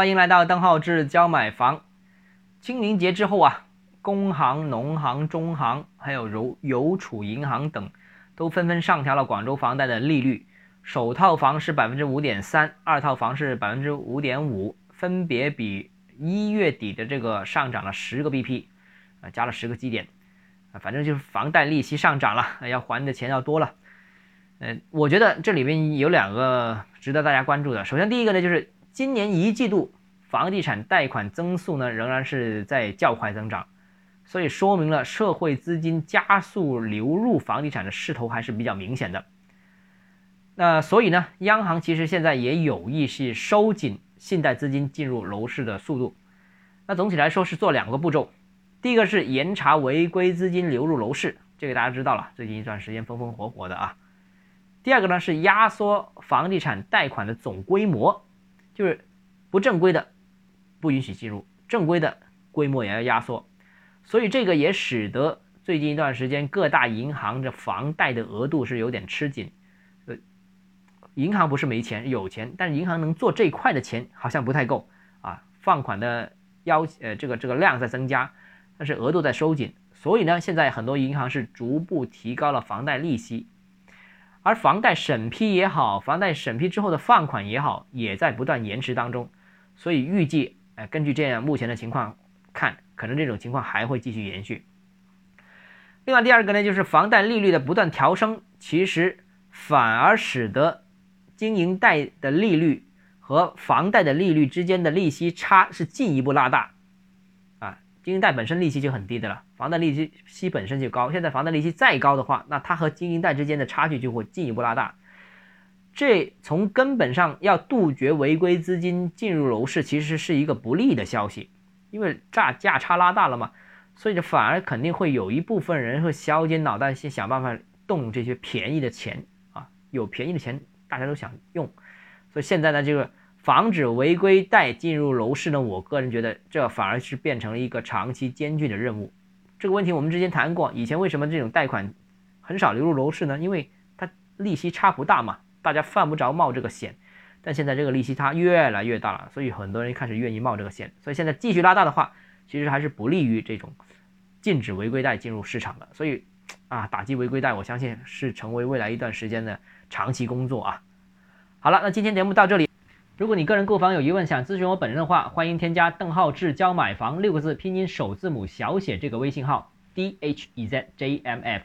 欢迎来到邓浩志教买房。清明节之后啊，工行、农行、中行，还有邮邮储银行等，都纷纷上调了广州房贷的利率。首套房是百分之五点三，二套房是百分之五点五，分别比一月底的这个上涨了十个 BP，啊，加了十个基点，啊，反正就是房贷利息上涨了，要还的钱要多了。嗯，我觉得这里边有两个值得大家关注的。首先，第一个呢，就是今年一季度房地产贷款增速呢仍然是在较快增长，所以说明了社会资金加速流入房地产的势头还是比较明显的。那所以呢，央行其实现在也有意是收紧信贷资金进入楼市的速度。那总体来说是做两个步骤，第一个是严查违规资金流入楼市，这个大家知道了，最近一段时间风风火火的啊。第二个呢是压缩房地产贷款的总规模，就是不正规的不允许进入，正规的规模也要压缩。所以这个也使得最近一段时间各大银行的房贷的额度是有点吃紧。呃银行不是没钱，有钱，但是银行能做这一块的钱好像不太够啊。放款的要呃这个这个量在增加，但是额度在收紧，所以呢，现在很多银行是逐步提高了房贷利息，而房贷审批也好，房贷审批之后的放款也好，也在不断延迟当中。所以预计，哎，根据这样目前的情况看，可能这种情况还会继续延续。另外，第二个呢，就是房贷利率的不断调升，其实反而使得。经营贷的利率和房贷的利率之间的利息差是进一步拉大，啊，经营贷本身利息就很低的了，房贷利息息本身就高，现在房贷利息再高的话，那它和经营贷之间的差距就会进一步拉大，这从根本上要杜绝违规资金进入楼市，其实是一个不利的消息，因为价价差拉大了嘛，所以就反而肯定会有一部分人会削尖脑袋去想办法动这些便宜的钱啊，有便宜的钱。大家都想用，所以现在呢，这个防止违规贷进入楼市呢，我个人觉得这反而是变成了一个长期艰巨的任务。这个问题我们之前谈过，以前为什么这种贷款很少流入楼市呢？因为它利息差不大嘛，大家犯不着冒这个险。但现在这个利息差越来越大了，所以很多人开始愿意冒这个险。所以现在继续拉大的话，其实还是不利于这种禁止违规贷进入市场的。所以啊，打击违规贷，我相信是成为未来一段时间的。长期工作啊，好了，那今天节目到这里。如果你个人购房有疑问，想咨询我本人的话，欢迎添加邓浩志教买房六个字拼音首字母小写这个微信号 d h e z j m f。